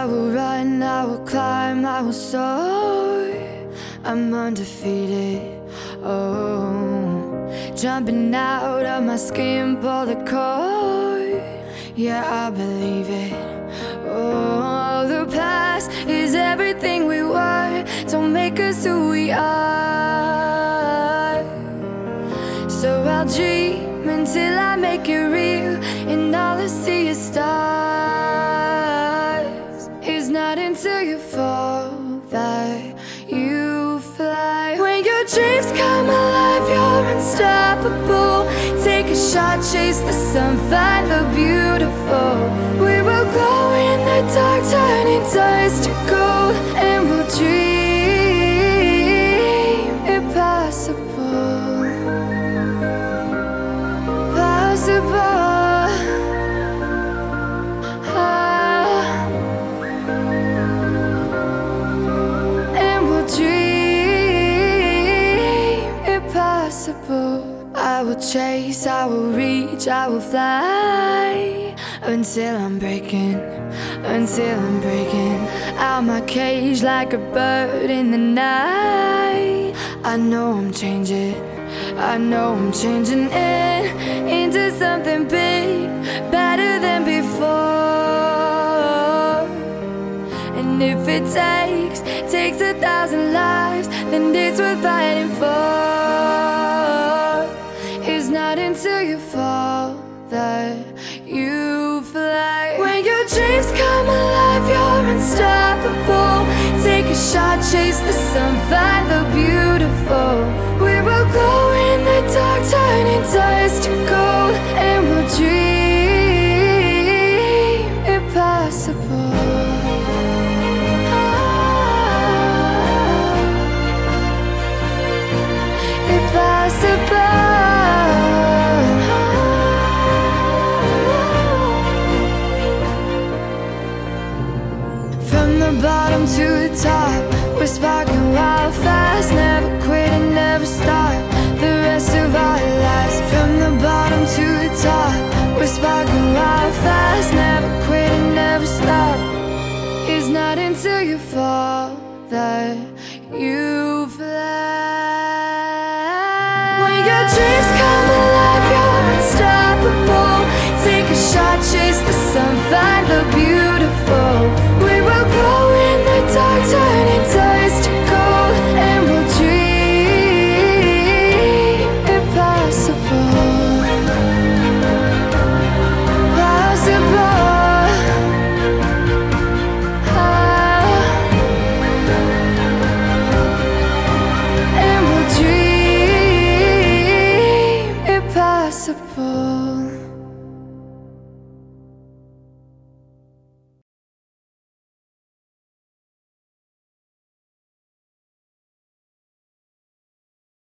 I will run, I will climb, I will soar. I'm undefeated. Oh, jumping out of my skin, pull the cord. Yeah, I believe it. Oh, the past is everything we were. Don't make us who we are. So I'll dream until I make it real, and all I see is stars. You fall that you fly. When your dreams come alive, you're unstoppable. Take a shot, chase the sun, find the beautiful. We will glow in the dark, turning dust to gold, impossible. I will chase, I will reach, I will fly until I'm breaking, until I'm breaking out my cage like a bird in the night. I know I'm changing. I know I'm changing it into something big, better than before. And if it takes, takes a thousand lives, then it's worth fighting for. Fall that you fly. When your dreams come alive, you're unstoppable. Take a shot, chase the sun, find the beautiful. We will go in the dark, turning dust bottom to the top, we're sparking wild fast. Never quit possible